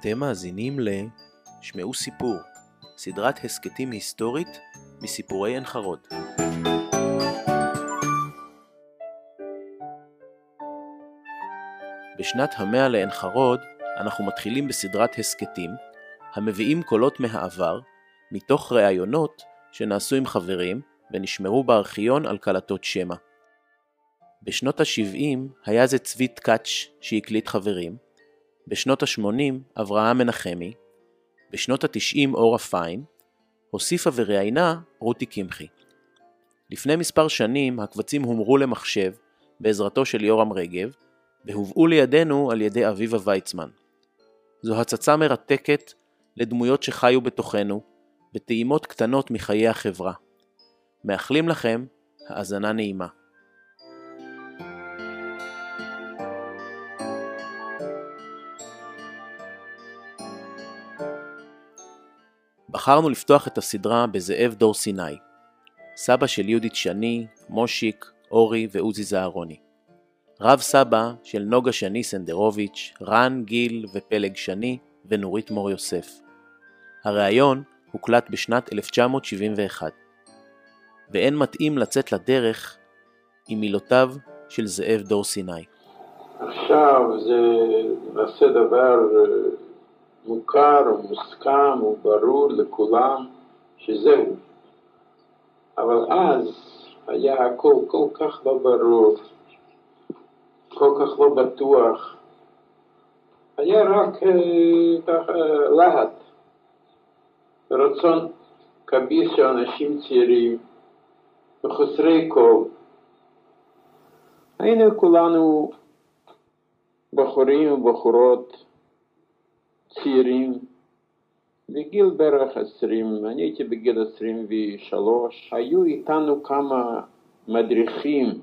אתם מאזינים ל "שמעו סיפור", סדרת הסכתים היסטורית מסיפורי עין חרוד. בשנת המאה לעין חרוד אנחנו מתחילים בסדרת הסכתים המביאים קולות מהעבר מתוך ראיונות שנעשו עם חברים ונשמרו בארכיון על קלטות שמע. בשנות ה-70 היה זה צבי טקאץ' שהקליט חברים, בשנות ה-80 אברהם מנחמי, בשנות ה-90 אורה פיין, הוסיפה וראיינה רותי קמחי. לפני מספר שנים הקבצים הומרו למחשב בעזרתו של יורם רגב, והובאו לידינו על ידי אביבה ויצמן. זו הצצה מרתקת לדמויות שחיו בתוכנו, בטעימות קטנות מחיי החברה. מאחלים לכם האזנה נעימה. בחרנו לפתוח את הסדרה בזאב דור סיני, סבא של יהודית שני, מושיק, אורי ועוזי זהרוני. רב סבא של נוגה שני סנדרוביץ', רן, גיל ופלג שני ונורית מור יוסף. הריאיון הוקלט בשנת 1971. ואין מתאים לצאת לדרך עם מילותיו של זאב דור סיני. עכשיו זה נעשה דבר מוכר ומוסכם וברור לכולם שזהו. אבל אז היה הכל כל כך לא ברור, כל כך לא בטוח. היה רק אה, ככה להט, רצון כביר של אנשים צעירים וחסרי כל. היינו כולנו בחורים ובחורות צעירים, בגיל בערך עשרים, אני הייתי בגיל עשרים ושלוש, היו איתנו כמה מדריכים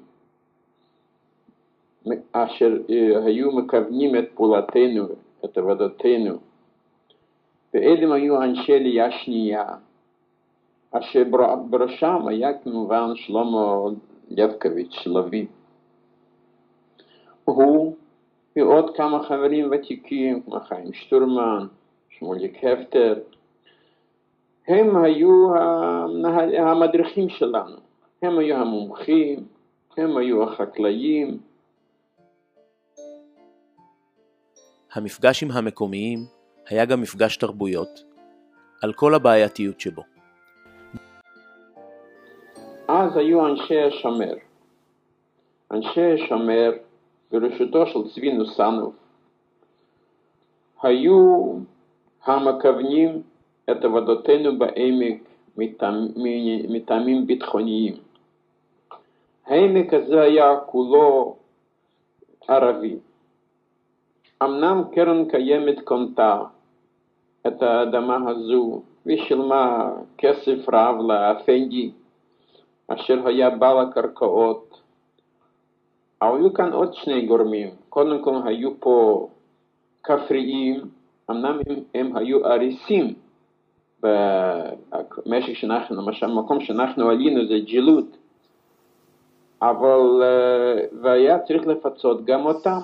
אשר היו מכוונים את פעולתנו, את עבודתנו, ואלה היו אנשי עלייה שנייה, אשר בראשם היה כמובן שלמה לבקוביץ' לביא. הוא ועוד כמה חברים ותיקים, כמו חיים שטורמן, שמוליק הפטר, הם היו המדריכים שלנו, הם היו המומחים, הם היו החקלאים. המפגש עם המקומיים היה גם מפגש תרבויות, על כל הבעייתיות שבו. אז היו אנשי השומר. אנשי השומר בראשותו של צבי נוסנוב, היו המכוונים את עבודתנו בעמק מטעמים ביטחוניים. העמק הזה היה כולו ערבי. אמנם קרן קיימת קונתה את האדמה הזו ושילמה כסף רב לאפנדי אשר היה בעל הקרקעות היו כאן עוד שני גורמים. קודם כל היו פה כפריים, אמנם הם, הם היו אריסים במשק שאנחנו, למשל במקום שאנחנו עלינו זה ג'ילות, אבל, אה, והיה צריך לפצות גם אותם.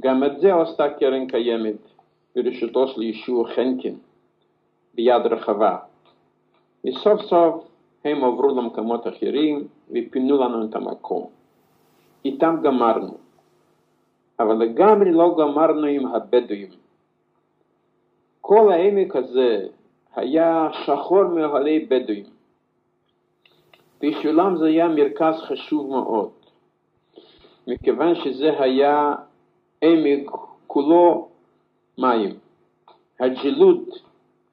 גם את זה עשתה קרן קיימת בראשותו של ישוע חנקין ביד רחבה. וסוף סוף הם עברו למקומות אחרים ופינו לנו את המקום. איתם גמרנו. אבל לגמרי לא גמרנו עם הבדואים. כל העמק הזה היה שחור מאוהלי בדואים. בשבילם זה היה מרכז חשוב מאוד, מכיוון שזה היה עמק כולו מים. הג'ילות,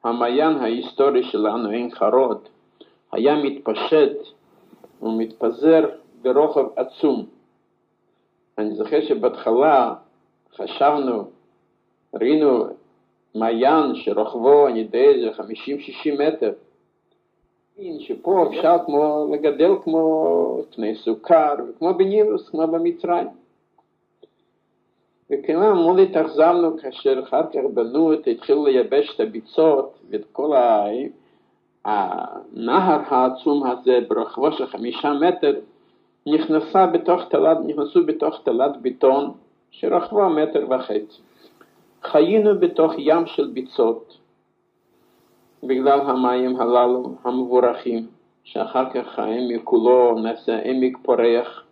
המעיין ההיסטורי שלנו, עין חרוד, היה מתפשט ומתפזר ברוחב עצום. אני זוכר שבהתחלה חשבנו, ראינו מעיין שרוחבו, אני יודע, זה 50-60 מטר. שפה אפשר כמו לגדל כמו תנאי סוכר, וכמו בנילוס, כמו במצרים. וכנראה מאוד התאכזבנו כאשר אחר כך בנו, התחילו לייבש את הביצות ואת כל הנהר העצום הזה ברוחבו של חמישה מטר, נכנסה בתוך תלת, נכנסו בתוך תלת בטון שרחבה מטר וחצי. חיינו בתוך ים של ביצות, בגלל המים הללו המבורכים, שאחר כך העמק כולו נעשה עמק פורח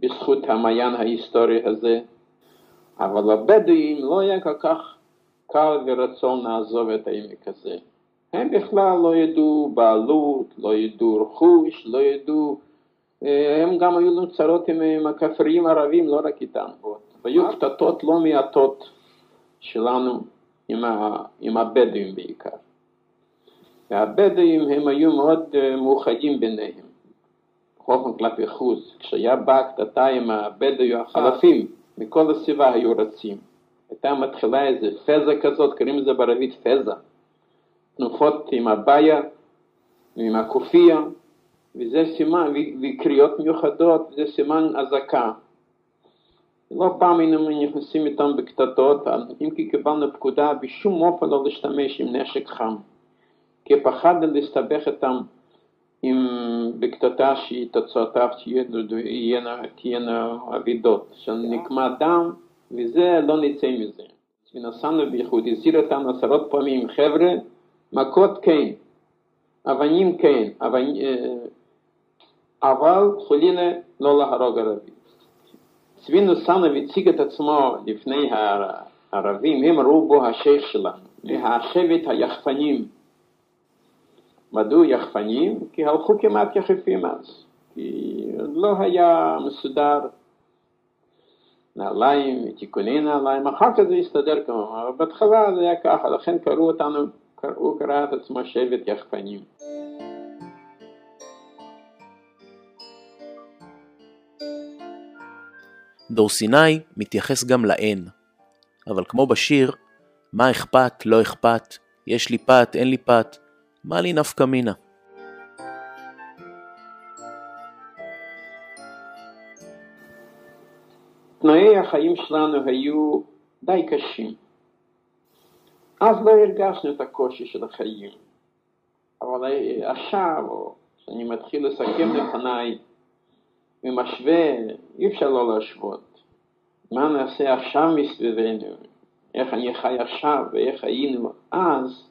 בזכות המעיין ההיסטורי הזה, אבל לבדואים לא היה כל כך קל ורצון לעזוב את העמק הזה. הם בכלל לא ידעו בעלות, לא ידעו רכוש, לא ידעו... אה, הם גם היו לנו צרות עם הכפריים הערבים, לא רק איתם. והיו קטטות לא מעטות שלנו עם, ה, עם הבדואים בעיקר. והבדואים הם היו מאוד uh, מאוחדים ביניהם, חוכם כלפי חוץ. כשהיה בא קטטה עם הבדואים החלפים, מכל הסביבה היו רצים. הייתה מתחילה איזה פזה כזאת, קוראים לזה בערבית פזה. תנופות עם הבעיה ועם הקופייה, וזה סימן, וקריאות מיוחדות, זה סימן אזעקה. לא פעם היינו נכנסים איתם בקטטות, אם כי קיבלנו פקודה בשום אופן לא להשתמש עם נשק חם, כי פחדנו להסתבך איתם עם בקטטה שהיא תוצאותיו תהיינה אבידות, של נקמת דם, וזה לא נצא מזה. ונסענו בייחוד, הזהיר אותנו עשרות פעמים, חבר'ה, מכות כן, אבנים כן, אבל חלילה לא להרוג ערבים. צבי נוסנוב הציג את עצמו לפני הערבים, הם ראו בו השייח שלנו, מהשבט היחפנים. מדוע יחפנים? כי הלכו כמעט יחפים אז, כי לא היה מסודר נעליים, תיקוני נעליים, אחר כך זה הסתדר כמובן, אבל בהתחלה זה היה ככה, לכן קראו אותנו, הוא קרא את עצמו שבט יחפנים. דור סיני מתייחס גם לאין, אבל כמו בשיר, מה אכפת, לא אכפת, יש לי פת, אין לי פת, מה לי נפקא מינה. תנאי החיים שלנו היו די קשים. אז לא הרגשנו את הקושי של החיים, אבל עכשיו, כשאני מתחיל לסכם לפניי ומשווה, אי אפשר לא להשוות. מה נעשה עכשיו מסביבנו, איך אני חי עכשיו ואיך היינו אז,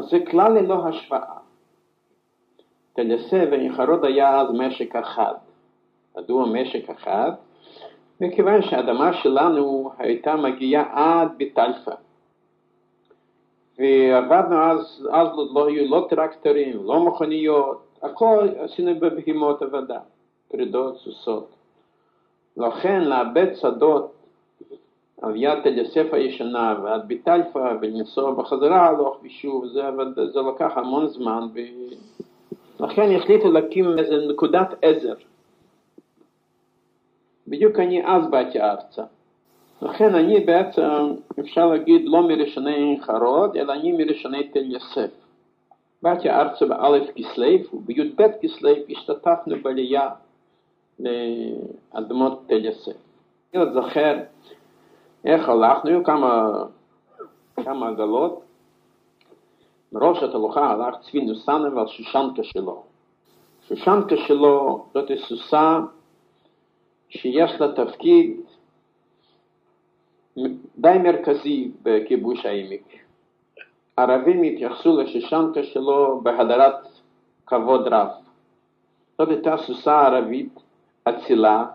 זה כלל ללא השוואה. טלסה ונחרוד היה אז משק אחד. מדוע משק אחד? מכיוון שהאדמה שלנו הייתה מגיעה עד בטלפה. ועבדנו אז, אז לא היו לא טרקטורים, לא מכוניות, הכל עשינו בבהימות עבודה. פרידות, סוסות. לכן לאבד שדות יד תל יוסף הישנה ועד ביטלפה ולנסוע בחזרה הלוך ושוב, זה, זה לקח המון זמן ולכן החליטו להקים איזה נקודת עזר. בדיוק אני אז באתי ארצה. לכן אני בעצם, אפשר להגיד, לא מראשוני חרוד, אלא אני מראשוני תל יוסף. באתי ארצה באלף כסלו, ובי"ב כסלו השתתפנו בעלייה לאדמות תל יוסף. אני עוד זוכר איך הלכנו, היו כמה, כמה עגלות. בראש התהלוכה הלך צבי נוסנב על שושנקה שלו. שושנקה שלו זאת סוסה שיש לה תפקיד די מרכזי בכיבוש העמק. ערבים התייחסו לשושנקה שלו בהדרת כבוד רב. זאת הייתה סוסה ערבית אצילה,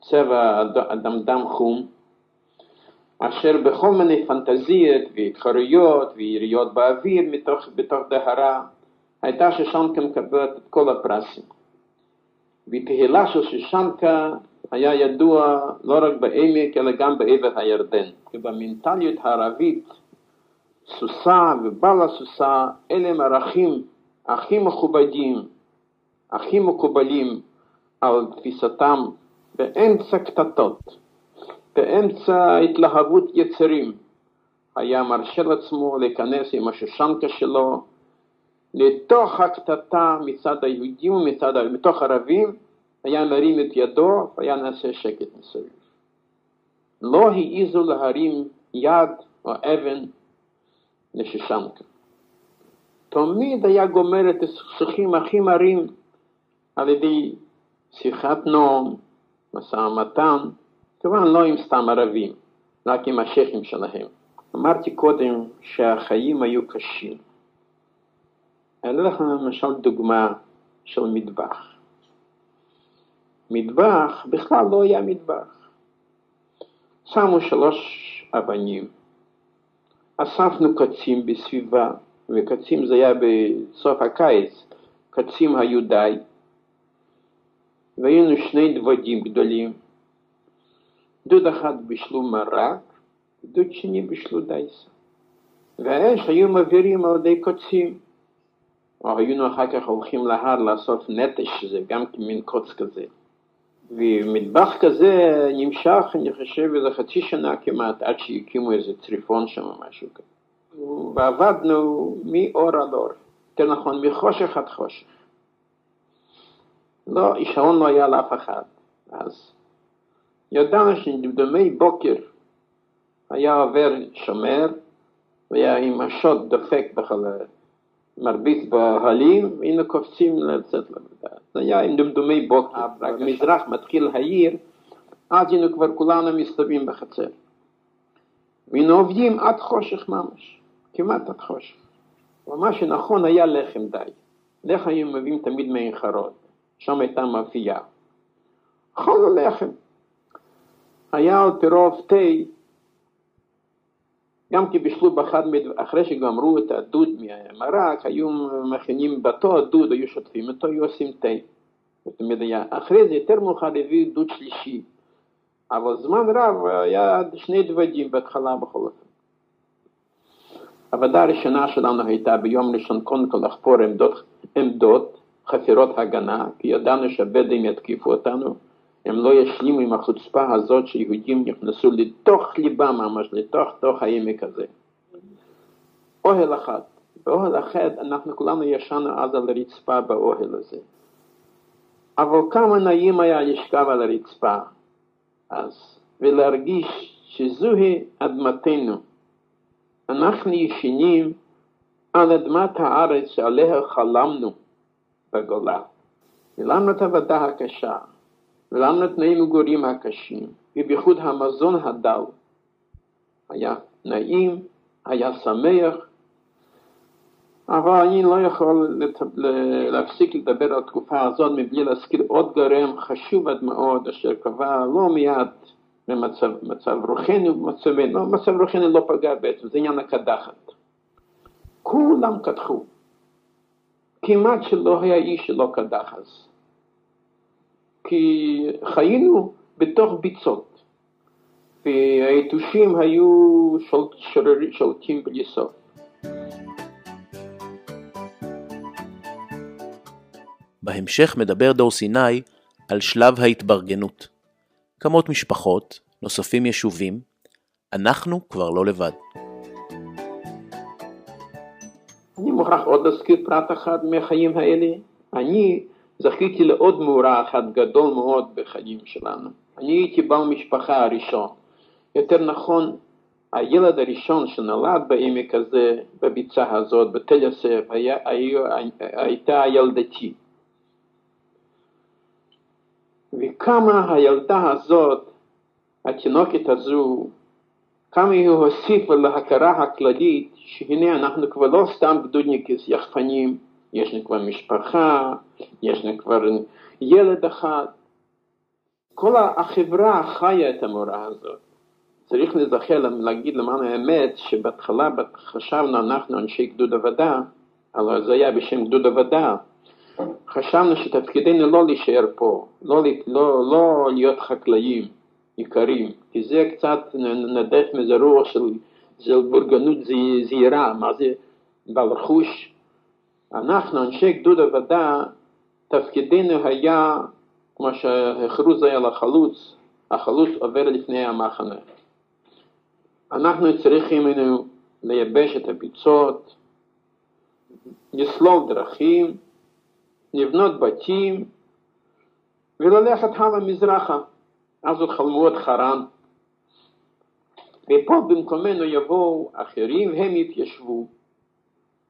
צבע אדמדם חום, אשר בכל מיני פנטזיות והתחרויות ויריות באוויר מתוך, בתוך דהרה, הייתה שושנקה מקבלת את כל הפרסים. ותהילה של שושנקה היה ידוע לא רק בעמק אלא גם בעבר הירדן. ובמנטליות הערבית סוסה ובעל הסוסה אלה הם ערכים הכי מכובדים, הכי מקובלים על תפיסתם באמצע קטטות, באמצע התלהבות יצרים, היה מרשה לעצמו להיכנס עם השושנקה שלו לתוך הקטטה מצד היהודים ומצד, מתוך ערבים, היה מרים את ידו והיה נעשה שקט מסביב. לא העזו להרים יד או אבן לשושנקה. תמיד היה גומר את הסכסוכים הכי מרים על ידי שיחת נועם, משא ומתן, כמובן לא עם סתם ערבים, רק עם השייחים שלהם. אמרתי קודם שהחיים היו קשים. אעלה לך למשל דוגמה של מטבח. מטבח בכלל לא היה מטבח. שמו שלוש אבנים, אספנו קצים בסביבה, וקצים זה היה בסוף הקיץ, קצים היו די, והיינו שני דוודים גדולים, דוד אחד בישלו מרק, דוד שני בישלו דייסה. והאש היו מעבירים על ידי קוצים. או היינו אחר כך הולכים להר לאסוף נטש, שזה גם מין קוץ כזה. ומטבח כזה נמשך, אני חושב, איזה חצי שנה כמעט, עד שהקימו איזה צריפון שם או משהו כזה. ועבדנו מאור עד אור, יותר נכון, מחושך עד חושך. לא, שעון לא היה לאף אחד. אז ידענו שנדמי בוקר היה עובר שומר, והיה עם השוט דופק בכלל, מרביץ בהלים, היינו קופצים לצאת לעבודה. זה היה עם דמדומי בוקר, רק מזרח מתחיל העיר, אז היינו כבר כולנו מסתובבים בחצר. והיינו עובדים עד חושך ממש, כמעט עד חושך. ומה שנכון היה לחם די. לחם היו מביאים תמיד מעין חרוד, שם הייתה מאפייה. אכלנו לחם. היה על פירוב תה, גם כי בישלו באחד, אחרי שגמרו את הדוד מהמרק, היו מכינים בתו הדוד, היו שוטפים אותו, היו עושים תה. זאת אומרת, אחרי זה יותר מאוחר הביאו דוד שלישי, אבל זמן רב היה שני דוודים בהתחלה בכל אופן. העבודה הראשונה שלנו הייתה ביום ראשון קודם כל לחפור עמדות, עמדות חפירות הגנה, כי ידענו שהבדואים יתקיפו אותנו, הם לא ישלימו עם החוצפה הזאת שיהודים נכנסו לתוך ליבם ממש, לתוך תוך העמק הזה. אוהל אחד. באוהל אחד אנחנו כולנו ישנו אז על הרצפה באוהל הזה. אבל כמה נעים היה לשכב על הרצפה אז, ולהרגיש שזוהי אדמתנו. אנחנו ישנים על אדמת הארץ שעליה חלמנו בגולה. ולנו את העבודה הקשה, ולנו את תנאי מגורים הקשים, ובייחוד המזון הדל. היה נעים, היה שמח, אבל אני לא יכול. להפסיק לדבר על התקופה הזאת מבלי להזכיר עוד גורם חשוב עד מאוד, אשר קבע לא מעט במצב מצב רוחני ובמצבנו, מצב רוחני לא פגע בעצם, זה עניין הקדחת. כולם קדחו, כמעט שלא היה איש שלא קדח אז. כי חיינו בתוך ביצות, והיתושים היו שולטים בלי סוף. בהמשך מדבר דור סיני על שלב ההתברגנות. קמות משפחות, נוספים יישובים, אנחנו כבר לא לבד. מוכרח עוד להזכיר פרט אחד מהחיים האלה. אני זכיתי לעוד מאורע אחד גדול מאוד בחיים שלנו. אני הייתי בעל משפחה הראשון. יותר נכון, הילד הראשון שנולד בעמק הזה, בביצה הזאת, בתל יוסף, הייתה ילדתי. וכמה הילדה הזאת, התינוקת הזו, כמה היא הוסיפה להכרה הכללית שהנה אנחנו כבר לא סתם גדודניקיס יחפנים, יש לנו כבר משפחה, יש לנו כבר ילד אחד. כל החברה חיה את המורה הזאת. צריך לזכר, להגיד למען האמת, שבהתחלה חשבנו אנחנו אנשי גדוד עבודה, אבל זה היה בשם גדוד עבודה, חשבנו שתפקידנו לא להישאר פה, לא, לא, לא להיות חקלאים יקרים, כי זה קצת נדף מזה רוח של, של בורגנות זהירה, מה זה בעל רכוש. אנחנו, אנשי גדוד עבודה, תפקידנו היה, כמו שהכרוז היה לחלוץ, החלוץ עובר לפני המחנה. אנחנו צריכים לייבש את הביצות, לסלול דרכים, לבנות בתים וללכת הלאה מזרחה. אז חלמו את חרן. ופה במקומנו יבואו אחרים והם יתיישבו.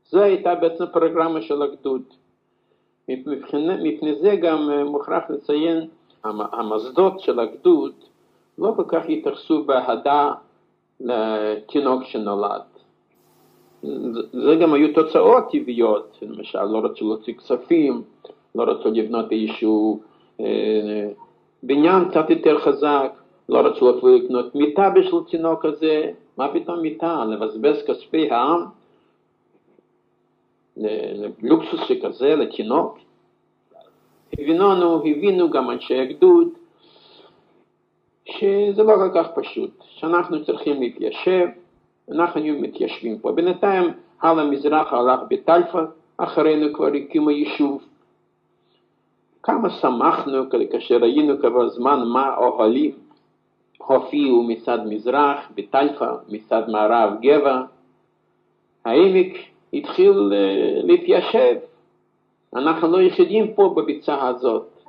זו הייתה בעצם פרוגרמה של הגדוד. מפני זה גם מוכרח לציין, המוסדות של הגדוד לא כל כך התייחסו באהדה לתינוק שנולד. זה גם היו תוצאות טבעיות, למשל לא רצו להוציא כספים, לא רצו לבנות איזשהו אה, בניין קצת יותר חזק, לא רצו אפילו לקנות מיטה בשביל תינוק הזה, מה פתאום מיטה? לבזבז כספי העם ללוקסוס שכזה, לתינוק? הבינו, הבינו גם אנשי הגדוד שזה לא כל כך פשוט, שאנחנו צריכים להתיישב, אנחנו מתיישבים פה. בינתיים הלאה מזרח הלך בטלפה, אחרינו כבר הקימו יישוב. כמה שמחנו כאשר היינו כבר זמן מה אוהלים הופיעו מצד מזרח בטלפה, מצד מערב גבע. העמק התחיל אה, להתיישב. אנחנו לא יחידים פה בביצה הזאת.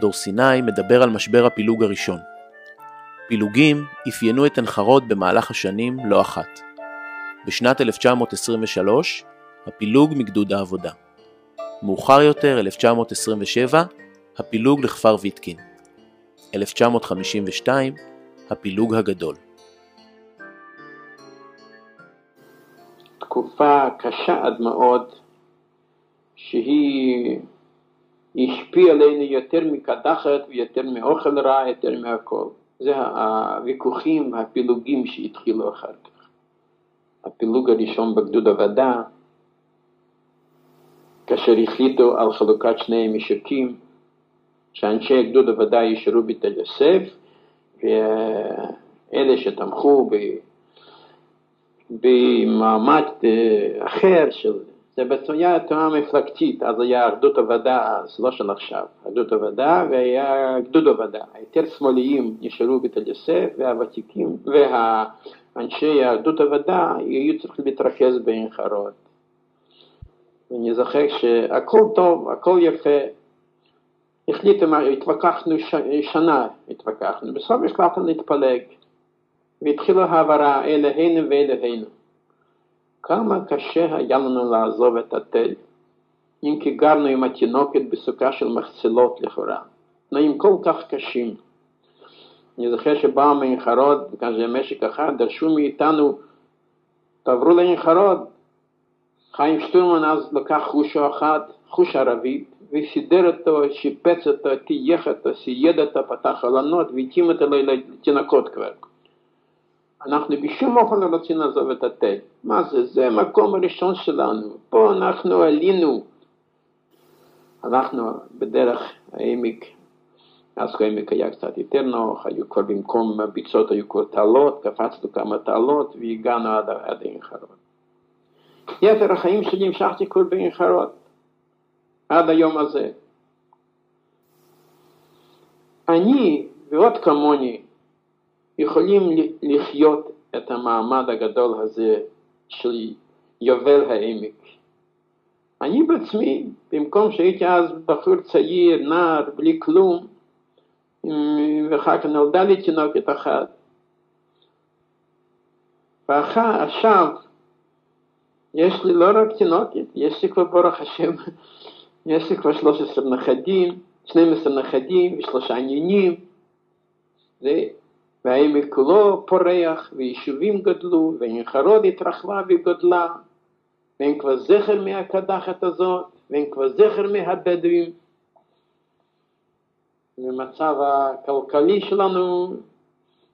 דור סיני מדבר על משבר הפילוג הראשון. פילוגים אפיינו את חרוד במהלך השנים לא אחת. בשנת 1923, הפילוג מגדוד העבודה. מאוחר יותר, 1927, הפילוג לכפר ויטקין. 1952, הפילוג הגדול. תקופה קשה עד מאוד, שהיא השפיעה עלינו יותר מקדחת ויותר מאוכל רע, יותר מהכל. זה הוויכוחים, הפילוגים שהתחילו אחר כך. הפילוג הראשון בגדוד עבדה, כאשר החליטו על חלוקת שני משקים, שאנשי הגדוד עבדה יישארו בתל יוסף, ואלה שתמכו במעמד אה, אחר של זה בעצם היה תנועה מפלגתית, אז היה אחדות עבודה, אז לא של עכשיו, אחדות עבודה והיה גדוד עבודה. היותר שמאליים נשארו בתל יוסף והוותיקים והאנשי אחדות עבודה היו צריכים להתרכז בעין חרוד. ואני זוכר שהכל טוב, הכל יפה. החליטו, התווכחנו ש... שנה, התווכחנו, בסוף החלטנו להתפלג. והתחילה העברה אלה הנה ואלה הנה. כמה קשה היה לנו לעזוב את התל, אם כי גרנו עם התינוקת בסוכה של מחצלות לכאורה, תנאים כל כך קשים. אני זוכר שבאו מעין חרוד, זה משק אחד, דרשו מאיתנו, תעברו לעין. חיים שטורמן אז לקח חושו אחד, חוש ערבית, וסידר אותו, שיפץ אותו, טייח אותו, סייד אותו, פתח חלונות, והתאים אותו לתינוקות כבר. אנחנו בשום אופן לא רוצים לעזוב את התה. מה זה? זה המקום הראשון שלנו. פה אנחנו עלינו. הלכנו בדרך העמק, אז העמק היה קצת יותר נוח, היו כבר במקום הביצות היו כבר תעלות, קפצנו כמה תעלות והגענו עד, עד עין. יתר החיים שלי המשכתי בעין חרוד, עד היום הזה. אני ועוד כמוני יכולים לחיות את המעמד הגדול הזה של יובל העמק. אני בעצמי, במקום שהייתי אז בחור צעיר, נער, בלי כלום, ואחר כך נולדה לי תינוקת אחת, ועכשיו יש לי לא רק תינוקת, יש לי כבר ברוך השם, יש לי כבר 13 נכדים, 12 נכדים ושלושה עניינים, והעמק כולו פורח, ויישובים גדלו, ועין חרוד התרחבה וגדלה, ואין כבר זכר מהקדחת הזאת, ואין כבר זכר מהבדואים. ומצב הכלכלי שלנו,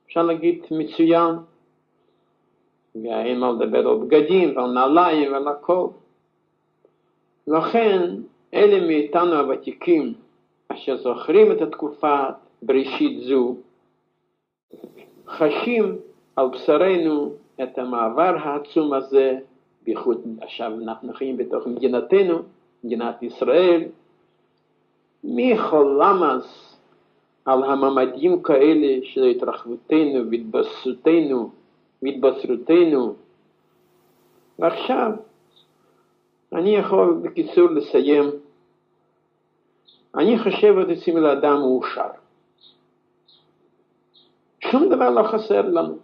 אפשר להגיד, מצוין. ואין מה לדבר על בגדים ועל נעליים ועל הכל. לכן, אלה מאיתנו הוותיקים, אשר זוכרים את התקופת בראשית זו, חשים על בשרנו את המעבר העצום הזה, בייחוד עכשיו אנחנו חיים בתוך מדינתנו, מדינת ישראל, מי יכול למס על הממדים כאלה של התרחבותנו והתבססותנו והתבשרותנו. ועכשיו אני יכול בקיצור לסיים. אני חושב את עצמי לאדם מאושר. שום דבר לא חסר לנו.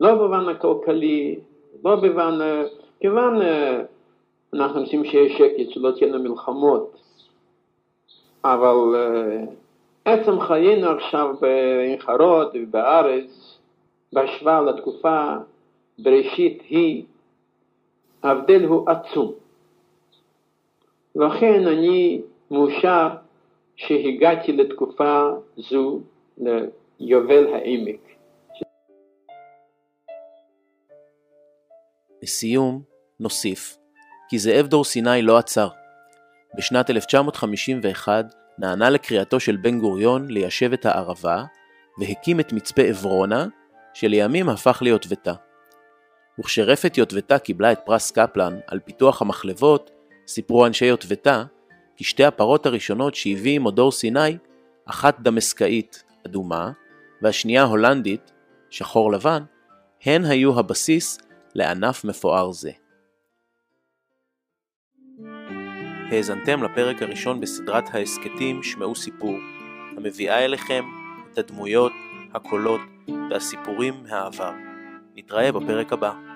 לא במובן הכלכלי, לא במובן, כיוון אנחנו רוצים שיהיה שקט, שלא תהיינה מלחמות, אבל עצם חיינו עכשיו בחרוד ובארץ, בהשוואה לתקופה בראשית היא, ההבדל הוא עצום. לכן אני מאושר שהגעתי לתקופה זו, ליובל העמק. לסיום, נוסיף כי זאב דור סיני לא עצר. בשנת 1951 נענה לקריאתו של בן גוריון ליישב את הערבה, והקים את מצפה עברונה, שלימים הפך ליוטבתה. וכשרפת יוטבתה קיבלה את פרס קפלן על פיתוח המחלבות, סיפרו אנשי יוטבתה, כי שתי הפרות הראשונות שהביא עמו דור סיני, אחת דמסקאית, אדומה, והשנייה הולנדית, שחור לבן, הן היו הבסיס לענף מפואר זה. האזנתם לפרק הראשון בסדרת ההסכתים שמעו סיפור, המביאה אליכם את הדמויות, הקולות והסיפורים מהעבר. נתראה בפרק הבא.